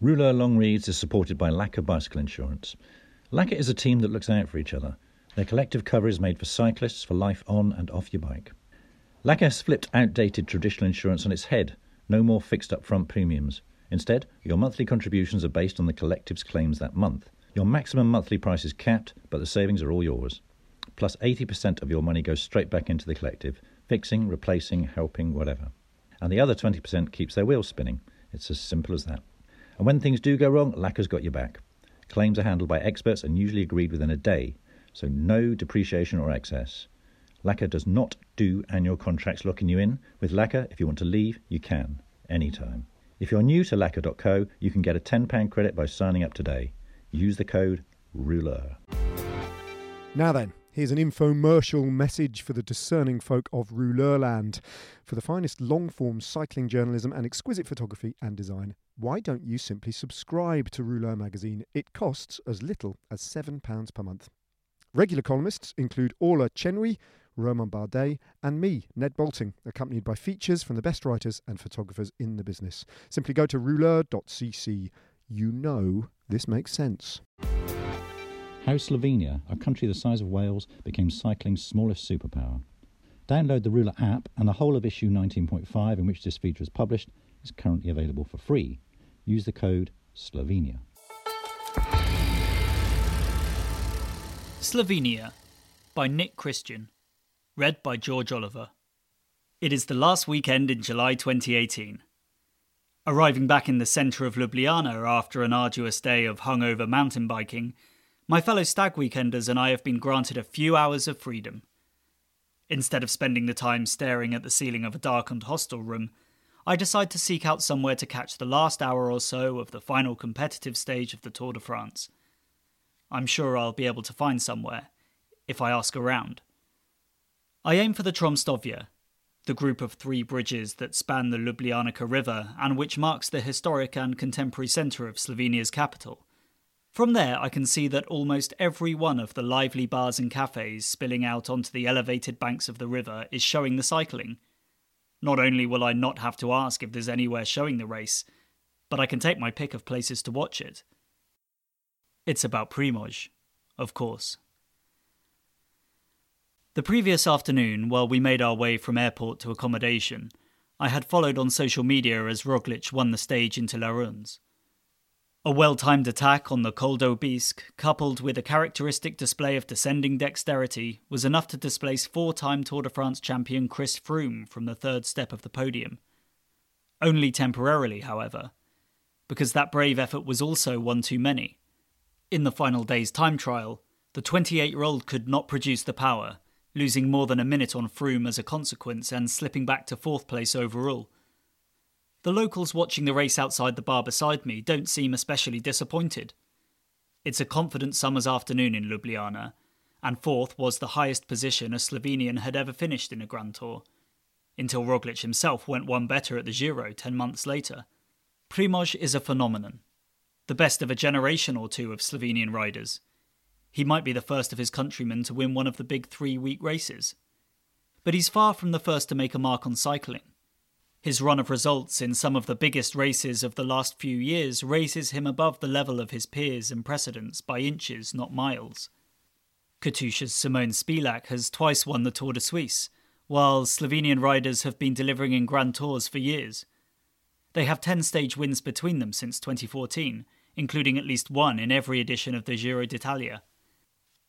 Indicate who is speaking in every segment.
Speaker 1: Rouleur Longreads is supported by Laka Bicycle Insurance. Laka is a team that looks out for each other. Their collective cover is made for cyclists for life on and off your bike. Laka has flipped outdated traditional insurance on its head. No more fixed up-front premiums. Instead, your monthly contributions are based on the collective's claims that month. Your maximum monthly price is capped, but the savings are all yours. Plus, 80% of your money goes straight back into the collective, fixing, replacing, helping, whatever. And the other 20% keeps their wheels spinning. It's as simple as that. And when things do go wrong, Laka's got your back. Claims are handled by experts and usually agreed within a day, so no depreciation or excess. Laka does not do annual contracts locking you in. With Laka, if you want to leave, you can, anytime. If you're new to laka.co, you can get a £10 credit by signing up today. Use the code ROULEUR.
Speaker 2: Now then, here's an infomercial message for the discerning folk of Rouleurland. For the finest long form cycling journalism and exquisite photography and design, why don't you simply subscribe to Rouleur magazine? It costs as little as £7 per month. Regular columnists include Orla Chennaoui, Romain Bardet, and me, Ned Boulting, accompanied by features from the best writers and photographers in the business. Simply go to rouleur.cc. You know this makes sense.
Speaker 1: How Slovenia, a country the size of Wales, became cycling's smallest superpower. Download the Rouleur app, and the whole of issue 19.5, in which this feature is published, is currently available for free. Use the code Slovenia.
Speaker 3: Slovenia by Nick Christian. Read by George Oliver. It is the last weekend in July 2018. Arriving back in the centre of Ljubljana after an arduous day of hungover mountain biking, my fellow stag weekenders and I have been granted a few hours of freedom. Instead of spending the time staring at the ceiling of a darkened hostel room, I decide to seek out somewhere to catch the last hour or so of the final competitive stage of the Tour de France. I'm sure I'll be able to find somewhere, if I ask around. I aim for the Tromostovje, the group of three bridges that span the Ljubljanica River and which marks the historic and contemporary centre of Slovenia's capital. From there, I can see that almost every one of the lively bars and cafes spilling out onto the elevated banks of the river is showing the cycling. Not only will I not have to ask if there's anywhere showing the race, but I can take my pick of places to watch it. It's about Primož, of course. The previous afternoon, while we made our way from airport to accommodation, I had followed on social media as Roglic won the stage into Laruns. A well timed attack on the Col d'Aubisque, coupled with a characteristic display of descending dexterity, was enough to displace four time Tour de France champion Chris Froome from the third step of the podium. Only temporarily, however, because that brave effort was also one too many. In the final day's time trial, the 28 year old could not produce the power, losing more than a minute on Froome as a consequence and slipping back to fourth place overall. The locals watching the race outside the bar beside me don't seem especially disappointed. It's a confident summer's afternoon in Ljubljana, and fourth was the highest position a Slovenian had ever finished in a Grand Tour, until Roglic himself went one better at the Giro ten months later. Primož is a phenomenon, the best of a generation or two of Slovenian riders. He might be the first of his countrymen to win one of the big three week races. But he's far from the first to make a mark on cycling. His run of results in some of the biggest races of the last few years raises him above the level of his peers and precedents by inches, not miles. Katusha's Simon Spilak has twice won the Tour de Suisse, while Slovenian riders have been delivering in Grand Tours for years. They have 10 stage wins between them since 2014, including at least one in every edition of the Giro d'Italia.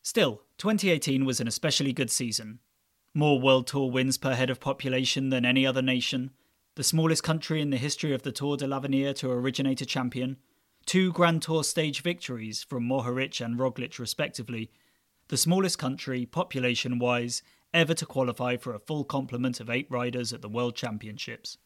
Speaker 3: Still, 2018 was an especially good season. More World Tour wins per head of population than any other nation, the smallest country in the history of the Tour de l'Avenir to originate a champion, two Grand Tour stage victories from Mohoric and Roglic respectively, the smallest country, population wise, ever to qualify for a full complement of eight riders at the World Championships.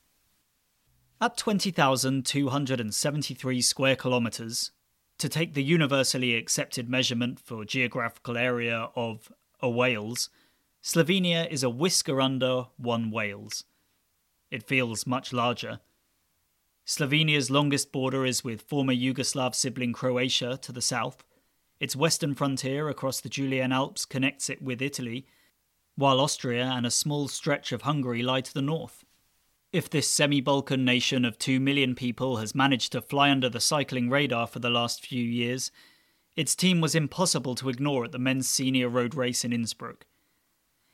Speaker 3: At 20,273 square kilometres, to take the universally accepted measurement for geographical area of a Wales, Slovenia is a whisker under one Wales. It feels much larger. Slovenia's longest border is with former Yugoslav sibling Croatia to the south. Its western frontier across the Julian Alps connects it with Italy, while Austria and a small stretch of Hungary lie to the north. If this semi Balkan nation of 2 million people has managed to fly under the cycling radar for the last few years, its team was impossible to ignore at the men's senior road race in Innsbruck.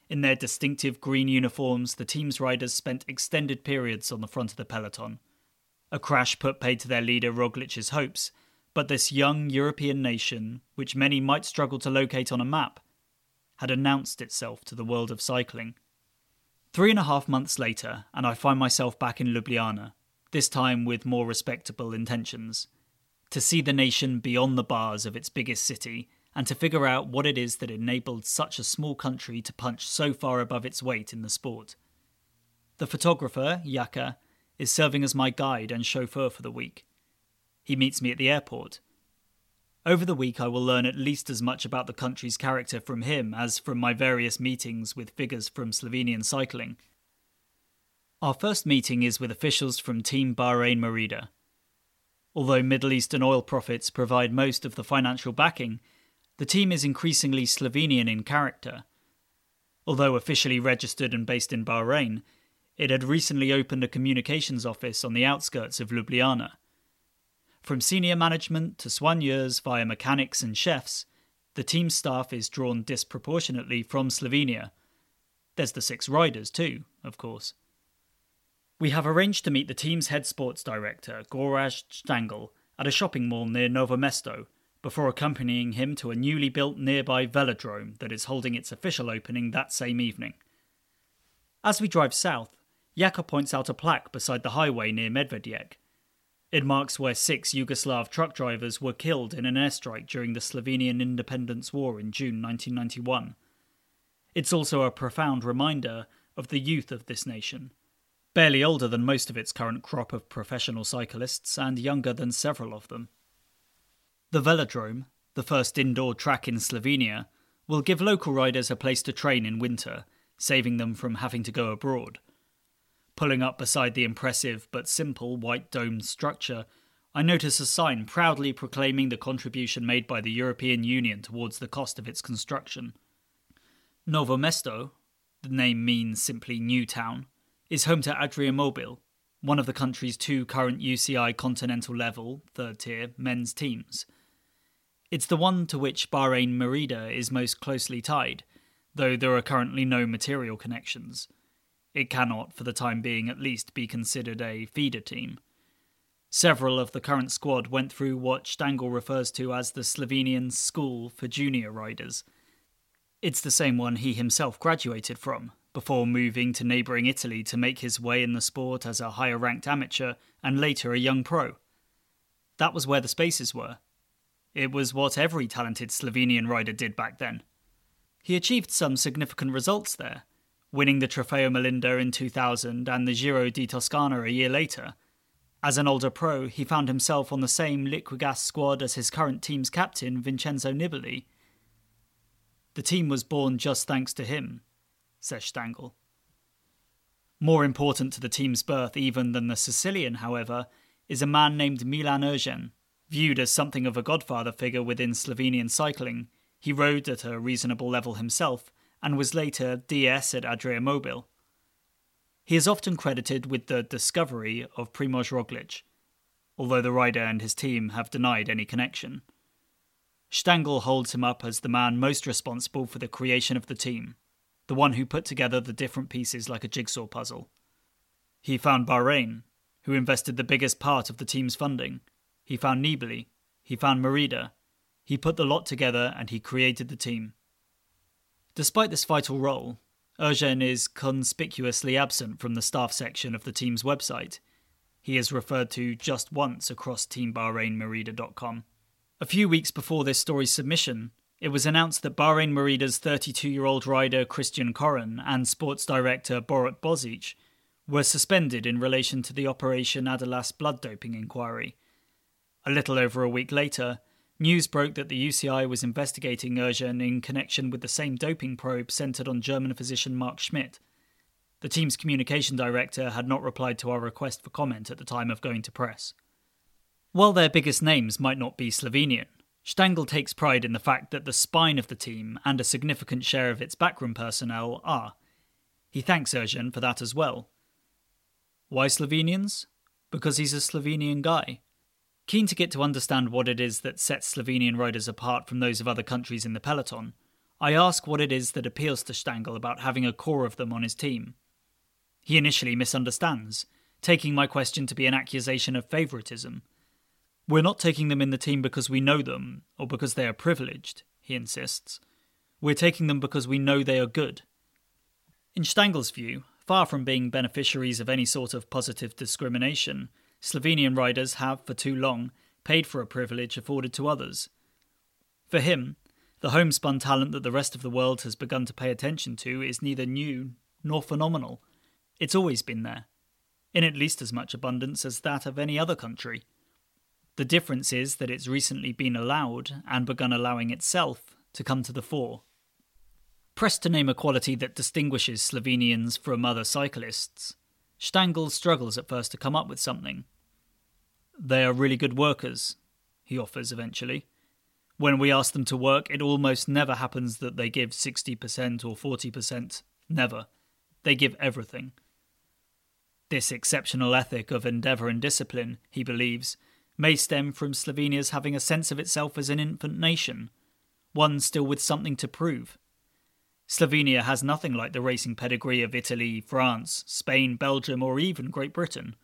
Speaker 3: In their distinctive green uniforms, the team's riders spent extended periods on the front of the peloton. A crash put paid to their leader Roglic's hopes, but this young European nation, which many might struggle to locate on a map, had announced itself to the world of cycling. Three and a half months later, and I find myself back in Ljubljana, this time with more respectable intentions. To see the nation beyond the bars of its biggest city, and to figure out what it is that enabled such a small country to punch so far above its weight in the sport. The photographer, Jaka, is serving as my guide and chauffeur for the week. He meets me at the airport, over the week, I will learn at least as much about the country's character from him as from my various meetings with figures from Slovenian cycling. Our first meeting is with officials from Team Bahrain Merida. Although Middle Eastern oil profits provide most of the financial backing, the team is increasingly Slovenian in character. Although officially registered and based in Bahrain, it had recently opened a communications office on the outskirts of Ljubljana. From senior management to soigneurs via mechanics and chefs, the team staff is drawn disproportionately from Slovenia. There's the six riders, too, of course. We have arranged to meet the team's head sports director, Gorazd Štangelj, at a shopping mall near Novo Mesto, before accompanying him to a newly built nearby velodrome that is holding its official opening that same evening. As we drive south, Jaka points out a plaque beside the highway near Medvedjek, it marks where six Yugoslav truck drivers were killed in an airstrike during the Slovenian Independence War in June 1991. It's also a profound reminder of the youth of this nation. Barely older than most of its current crop of professional cyclists, and younger than several of them. The velodrome, the first indoor track in Slovenia, will give local riders a place to train in winter, saving them from having to go abroad. Pulling up beside the impressive but simple white domed structure, I notice a sign proudly proclaiming the contribution made by the European Union towards the cost of its construction. Novo Mesto, the name means simply New Town, is home to Adriamobil, one of the country's two current UCI continental level, third tier, men's teams. It's the one to which Bahrain Merida is most closely tied, though there are currently no material connections. It cannot, for the time being at least, be considered a feeder team. Several of the current squad went through what Štangelj refers to as the Slovenian School for Junior Riders. It's the same one he himself graduated from, before moving to neighbouring Italy to make his way in the sport as a higher ranked amateur and later a young pro. That was where the spaces were. It was what every talented Slovenian rider did back then. He achieved some significant results there, winning the Trofeo Melinda in 2000 and the Giro di Toscana a year later. As an older pro, he found himself on the same Liquigas squad as his current team's captain, Vincenzo Nibali. The team was born just thanks to him, says Štangelj. More important to the team's birth even than the Sicilian, however, is a man named Milan Eržen. Viewed as something of a godfather figure within Slovenian cycling, he rode at a reasonable level himself and was later DS at Adria Mobil. He is often credited with the discovery of Primoz Roglic, although the rider and his team have denied any connection. Štangelj holds him up as the man most responsible for the creation of the team, the one who put together the different pieces like a jigsaw puzzle. He found Bahrain, who invested the biggest part of the team's funding. He found Nibali. He found Merida. He put the lot together and he created the team. Despite this vital role, Eržen is conspicuously absent from the staff section of the team's website. He is referred to just once across teambahrainmerida.com. A few weeks before this story's submission, it was announced that Bahrain Merida's 32 year old rider Kristijan Koren and sports director Borut Bozic were suspended in relation to the Operation Aderlass blood doping inquiry. A little over a week later, news broke that the UCI was investigating Eržen in connection with the same doping probe centered on German physician Mark Schmidt. The team's communication director had not replied to our request for comment at the time of going to press. While their biggest names might not be Slovenian, Štangelj takes pride in the fact that the spine of the team and a significant share of its backroom personnel are. He thanks Eržen for that as well. Why Slovenians? Because he's a Slovenian guy. Keen to get to understand what it is that sets Slovenian riders apart from those of other countries in the peloton, I ask what it is that appeals to Štangelj about having a core of them on his team. He initially misunderstands, taking my question to be an accusation of favouritism. We're not taking them in the team because we know them or because they are privileged, he insists. We're taking them because we know they are good. In Štangelj's view, far from being beneficiaries of any sort of positive discrimination, Slovenian riders have, for too long, paid for a privilege afforded to others. For him, the homespun talent that the rest of the world has begun to pay attention to is neither new nor phenomenal. It's always been there, in at least as much abundance as that of any other country. The difference is that it's recently been allowed, and begun allowing itself, to come to the fore. Pressed to name a quality that distinguishes Slovenians from other cyclists, Štangelj struggles at first to come up with something. They are really good workers, he offers eventually. When we ask them to work, it almost never happens that they give 60% or 40%. Never. They give everything. This exceptional ethic of endeavour and discipline, he believes, may stem from Slovenia's having a sense of itself as an infant nation, one still with something to prove. Slovenia has nothing like the racing pedigree of Italy, France, Spain, Belgium, or even Great Britain.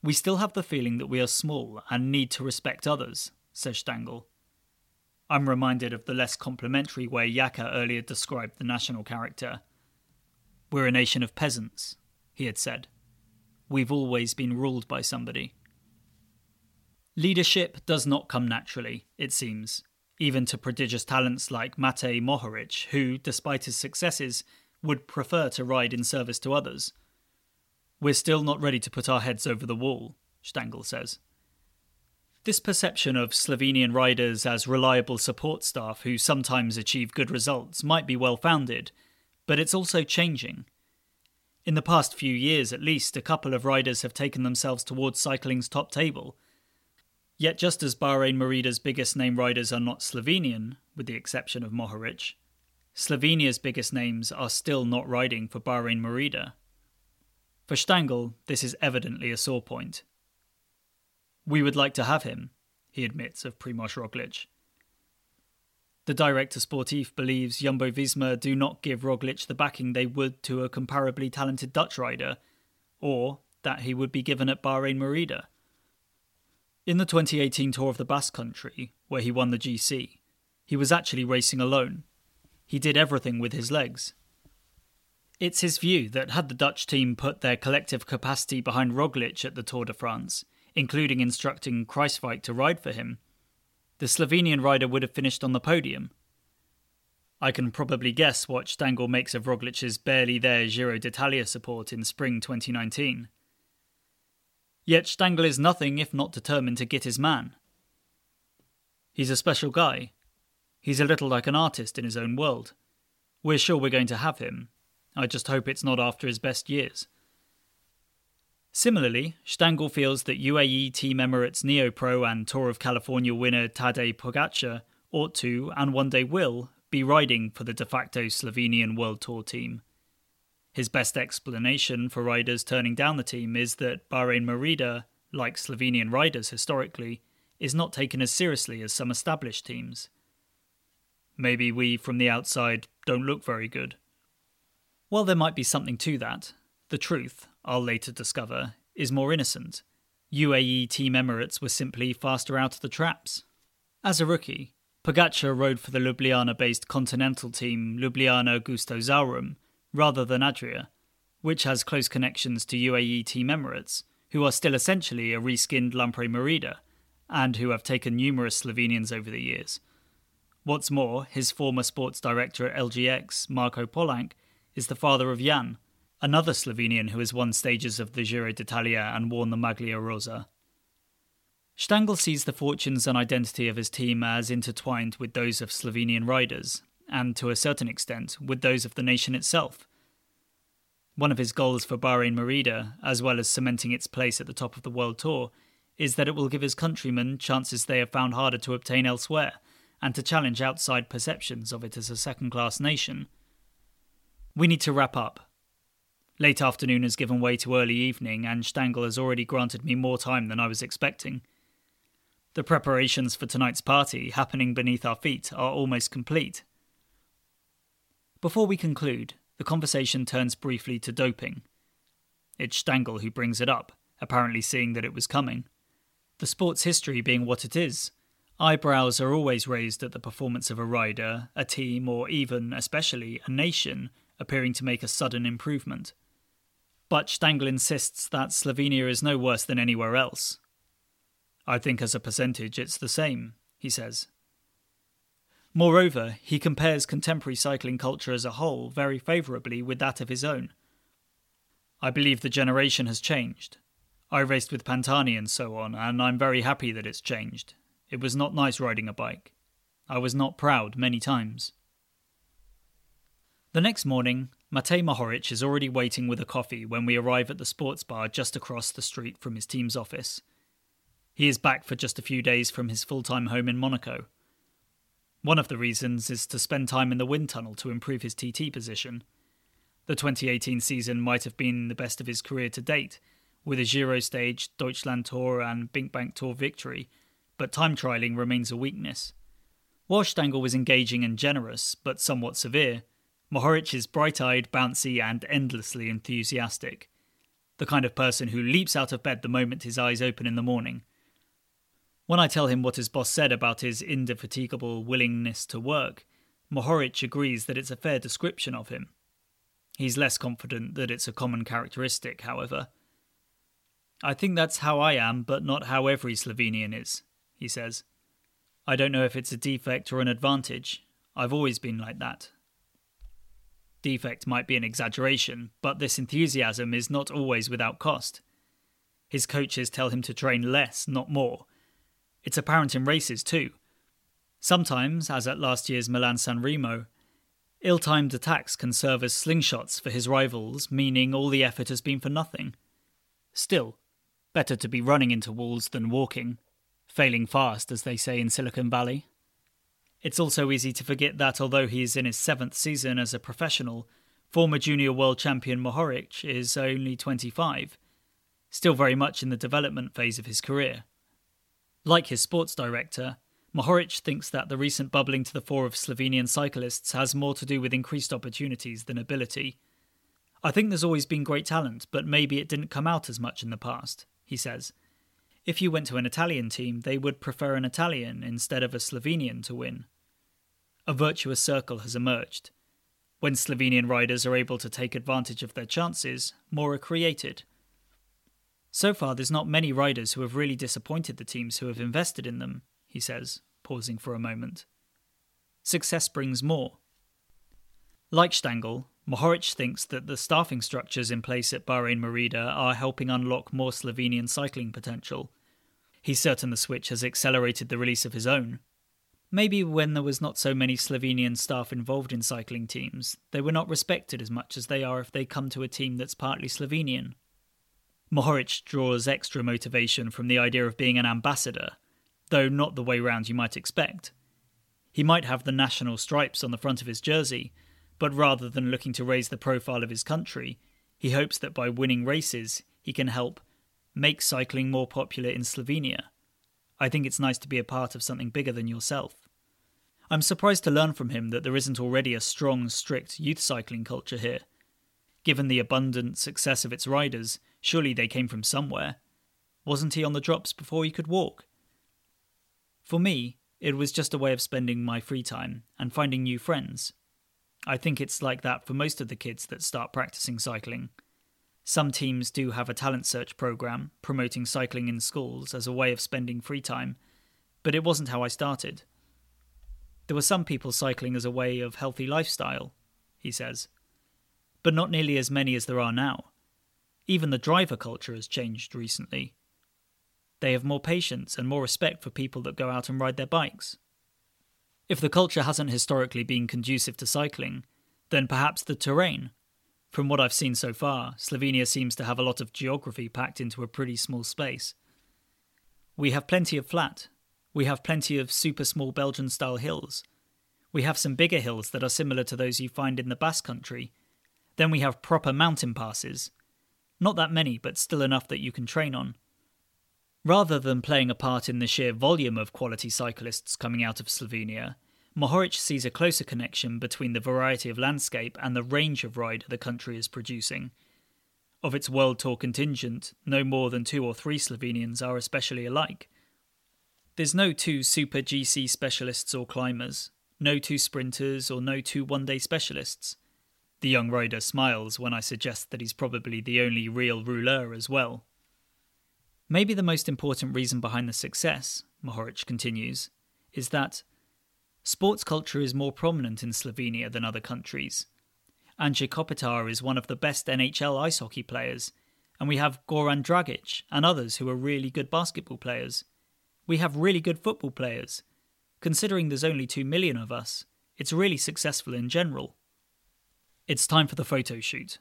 Speaker 3: We still have the feeling that we are small and need to respect others, says Štangelj. I'm reminded of the less complimentary way Jaka earlier described the national character. We're a nation of peasants, he had said. We've always been ruled by somebody. Leadership does not come naturally, it seems, even to prodigious talents like Matej Mohoric, who, despite his successes, would prefer to ride in service to others. We're still not ready to put our heads over the wall, Štangelj says. This perception of Slovenian riders as reliable support staff who sometimes achieve good results might be well founded, but it's also changing. In the past few years, at least, a couple of riders have taken themselves towards cycling's top table Yet, just as Bahrain Merida's biggest name riders are not Slovenian, with the exception of Mohoric, Slovenia's biggest names are still not riding for Bahrain Merida. For Štangelj, this is evidently a sore point. We would like to have him, he admits of Primoz Roglic. The director sportif believes Jumbo Visma do not give Roglic the backing they would to a comparably talented Dutch rider, or that he would be given at Bahrain Merida. In the 2018 Tour of the Basque Country, where he won the GC, he was actually racing alone. He did everything with his legs. It's his view that had the Dutch team put their collective capacity behind Roglic at the Tour de France, including instructing Kruijswijk to ride for him, the Slovenian rider would have finished on the podium. I can probably guess what Štangelj makes of Roglic's barely there Giro d'Italia support in spring 2019. Yet Štangelj is nothing if not determined to get his man. He's a special guy. He's a little like an artist in his own world. We're sure we're going to have him. I just hope it's not after his best years. Similarly, Štangelj feels that UAE Team Emirates Neopro and Tour of California winner Tadej Pogacar ought to, and one day will, be riding for the de facto Slovenian World Tour team. His best explanation for riders turning down the team is that Bahrain Merida, like Slovenian riders historically, is not taken as seriously as some established teams. Maybe we from the outside don't look very good. While there might be something to that, the truth, I'll later discover, is more innocent. UAE Team Emirates were simply faster out of the traps. As a rookie, Pogacar rode for the Ljubljana based continental team Ljubljana Gusto Xaurum rather than Adria, which has close connections to UAE Team Emirates, who are still essentially a reskinned Lampre Merida, and who have taken numerous Slovenians over the years. What's more, his former sports director at LGX, Marko Polanc, is the father of Jan, another Slovenian who has won stages of the Giro d'Italia and worn the Maglia Rosa. Stangl sees the fortunes and identity of his team as intertwined with those of Slovenian riders, and to a certain extent with those of the nation itself. One of his goals for Bahrain Merida, as well as cementing its place at the top of the World Tour, is that it will give his countrymen chances they have found harder to obtain elsewhere, and to challenge outside perceptions of it as a second class nation. We need to wrap up. Late afternoon has given way to early evening, and Štangelj has already granted me more time than I was expecting. The preparations for tonight's party, happening beneath our feet, are almost complete. Before we conclude, the conversation turns briefly to doping. It's Štangelj who brings it up, apparently seeing that it was coming. The sport's history being what it is, eyebrows are always raised at the performance of a rider, a team, or even, especially, a nation appearing to make a sudden improvement. But Štangelj insists that Slovenia is no worse than anywhere else. I think as a percentage it's the same, he says. Moreover, he compares contemporary cycling culture as a whole very favourably with that of his own. I believe the generation has changed. I raced with Pantani and so on, and I'm very happy that it's changed. It was not nice riding a bike. I was not proud many times. The next morning, Matej Mohoric is already waiting with a coffee when we arrive at the sports bar just across the street from his team's office. He is back for just a few days from his full time home in Monaco. One of the reasons is to spend time in the wind tunnel to improve his TT position. The 2018 season might have been the best of his career to date, with a Giro stage, Deutschland Tour, and BinckBank Tour victory, but time trialling remains a weakness. While Stangl was engaging and generous, but somewhat severe, Mohoric is bright eyed, bouncy, and endlessly enthusiastic. The kind of person who leaps out of bed the moment his eyes open in the morning when I tell him what his boss said about his indefatigable willingness to work, Mohoric agrees that it's a fair description of him. He's less confident that it's a common characteristic, however. I think that's how I am, but not how every Slovenian is, he says. I don't know if it's a defect or an advantage. I've always been like that. Defect might be an exaggeration, but this enthusiasm is not always without cost. His coaches tell him to train less, not more, it's apparent in races too. Sometimes, as at last year's Milan San Remo, ill timed attacks can serve as slingshots for his rivals, meaning all the effort has been for nothing. Still, better to be running into walls than walking, failing fast, as they say in Silicon Valley. It's also easy to forget that although he is in his seventh season as a professional, former junior world champion Mohoric is only 25, still very much in the development phase of his career. Like his sports director, Mohoric thinks that the recent bubbling to the fore of Slovenian cyclists has more to do with increased opportunities than ability. I think there's always been great talent, but maybe it didn't come out as much in the past, he says. If you went to an Italian team, they would prefer an Italian instead of a Slovenian to win. A virtuous circle has emerged. When Slovenian riders are able to take advantage of their chances, more are created. So far, there's not many riders who have really disappointed the teams who have invested in them, he says, pausing for a moment. Success brings more. Like Štangelj, Mohoric thinks that the staffing structures in place at Bahrain Merida are helping unlock more Slovenian cycling potential. He's certain the switch has accelerated the release of his own. Maybe when there was not so many Slovenian staff involved in cycling teams, they were not respected as much as they are if they come to a team that's partly Slovenian. Mohoric draws extra motivation from the idea of being an ambassador, though not the way round you might expect. He might have the national stripes on the front of his jersey, but rather than looking to raise the profile of his country, he hopes that by winning races, he can help make cycling more popular in Slovenia. I think it's nice to be a part of something bigger than yourself. I'm surprised to learn from him that there isn't already a strong, strict youth cycling culture here. Given the abundant success of its riders, Surely they came from somewhere. Wasn't he on the drops before he could walk? For me, it was just a way of spending my free time and finding new friends. I think it's like that for most of the kids that start practicing cycling. Some teams do have a talent search program promoting cycling in schools as a way of spending free time, but it wasn't how I started. There were some people cycling as a way of healthy lifestyle, he says, but not nearly as many as there are now. Even the driver culture has changed recently. They have more patience and more respect for people that go out and ride their bikes. If the culture hasn't historically been conducive to cycling, then perhaps the terrain. From what I've seen so far, Slovenia seems to have a lot of geography packed into a pretty small space. We have plenty of flat. We have plenty of super small Belgian style hills. We have some bigger hills that are similar to those you find in the Basque country. Then we have proper mountain passes. Not that many, but still enough that you can train on. Rather than playing a part in the sheer volume of quality cyclists coming out of Slovenia, Mohoric sees a closer connection between the variety of landscape and the range of rider the country is producing. Of its World Tour contingent, no more than two or three Slovenians are especially alike. There's no two Super GC specialists or climbers, no two sprinters, or no two one day specialists. The young rider smiles when I suggest that he's probably the only real rouleur as well. Maybe the most important reason behind the success, Mohoric continues, is that sports culture is more prominent in Slovenia than other countries. Anže Kopitar is one of the best NHL ice hockey players, and we have Goran Dragic and others who are really good basketball players. We have really good football players. Considering there's only 2 million of us, it's really successful in general. It's time for the photo shoot.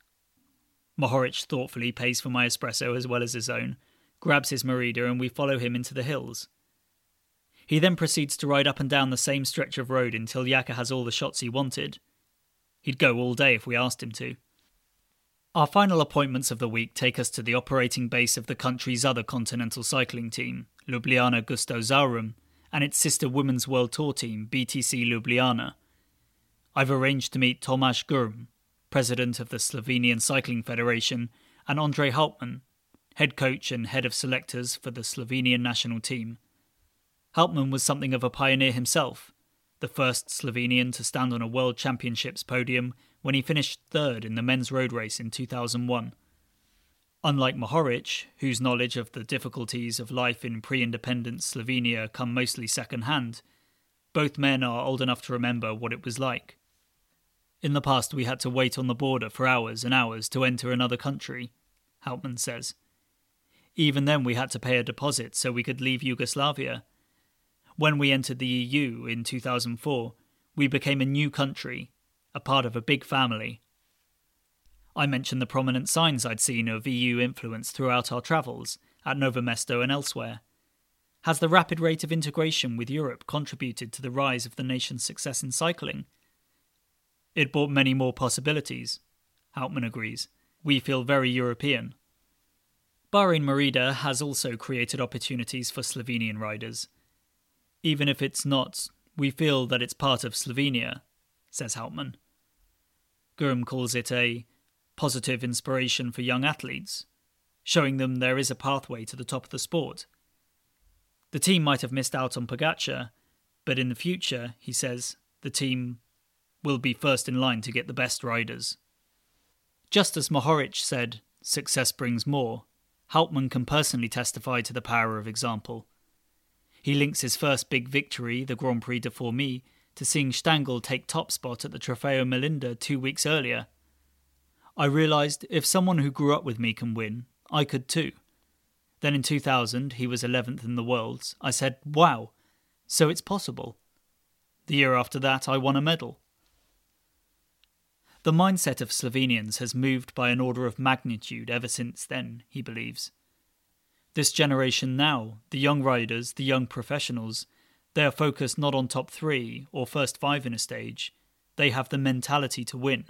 Speaker 3: Mohoric thoughtfully pays for my espresso as well as his own, grabs his Merida, and we follow him into the hills. He then proceeds to ride up and down the same stretch of road until Jaka has all the shots he wanted. He'd go all day if we asked him to. Our final appointments of the week take us to the operating base of the country's other continental cycling team, Ljubljana Gusto Xaurum, and its sister Women's World Tour team, BTC Ljubljana. I've arranged to meet Tomasz Grm, president of the Slovenian Cycling Federation, and Andrej Hauptman, head coach and head of selectors for the Slovenian national team. Hauptman was something of a pioneer himself, the first Slovenian to stand on a World Championships podium when he finished third in the men's road race in 2001. Unlike Mohoric, whose knowledge of the difficulties of life in pre independent Slovenia come mostly second hand, both men are old enough to remember what it was like. In the past, we had to wait on the border for hours and hours to enter another country, Hauptman says. Even then, we had to pay a deposit so we could leave Yugoslavia. When we entered the EU in 2004, we became a new country, a part of a big family. I mentioned the prominent signs I'd seen of EU influence throughout our travels, at Novo Mesto and elsewhere. Has the rapid rate of integration with Europe contributed to the rise of the nation's success in cycling? It brought many more possibilities, Hauptman agrees. We feel very European. Bahrain Merida has also created opportunities for Slovenian riders. Even if it's not, we feel that it's part of Slovenia, says Hauptman. Grm calls it a positive inspiration for young athletes, showing them there is a pathway to the top of the sport. The team might have missed out on Pogacar, but in the future, he says, the team will be first in line to get the best riders. Just as Mohoric said, success brings more, Hauptman can personally testify to the power of example. He links his first big victory, the Grand Prix de Fourmies, to seeing Štangelj take top spot at the Trofeo Melinda two weeks earlier. I realised if someone who grew up with me can win, I could too. Then in 2000, he was 11th in the Worlds. I said, wow, so it's possible. The year after that, I won a medal. The mindset of Slovenians has moved by an order of magnitude ever since then, he believes. This generation now, the young riders, the young professionals, they are focused not on top three or first five in a stage, they have the mentality to win.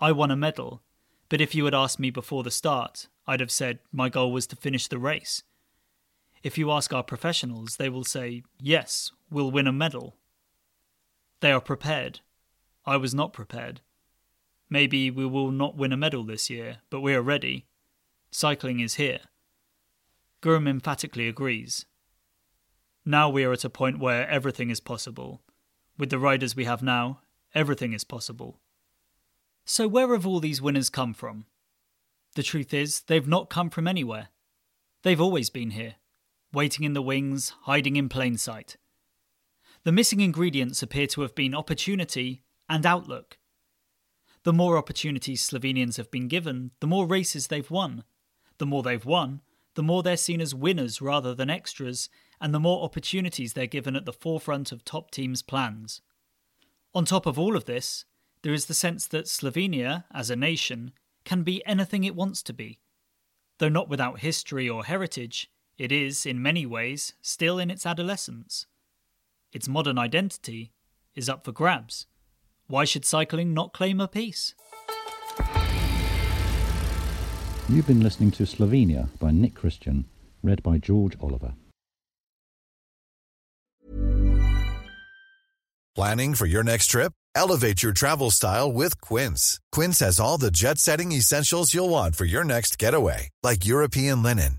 Speaker 3: I won a medal, but if you had asked me before the start, I'd have said my goal was to finish the race. If you ask our professionals, they will say, yes, we'll win a medal. They are prepared. I was not prepared. Maybe we will not win a medal this year, but we are ready. cycling is here. Grm emphatically agrees. Now we are at a point where everything is possible. With the riders we have now, everything is possible. So, where have all these winners come from? The truth is, they've not come from anywhere. They've always been here, waiting in the wings, hiding in plain sight. The missing ingredients appear to have been opportunity and outlook. The more opportunities Slovenians have been given, the more races they've won. The more they've won, the more they're seen as winners rather than extras, and the more opportunities they're given at the forefront of top teams' plans. On top of all of this, there is the sense that Slovenia, as a nation, can be anything it wants to be. Though not without history or heritage, it is, in many ways, still in its adolescence. Its modern identity is up for grabs. Why should cycling not claim a piece?
Speaker 1: You've been listening to Slovenia by Nick Christian, read by George Oliver.
Speaker 4: Planning for your next trip? Elevate your travel style with Quince. Quince has all the jet setting essentials you'll want for your next getaway, like European linen,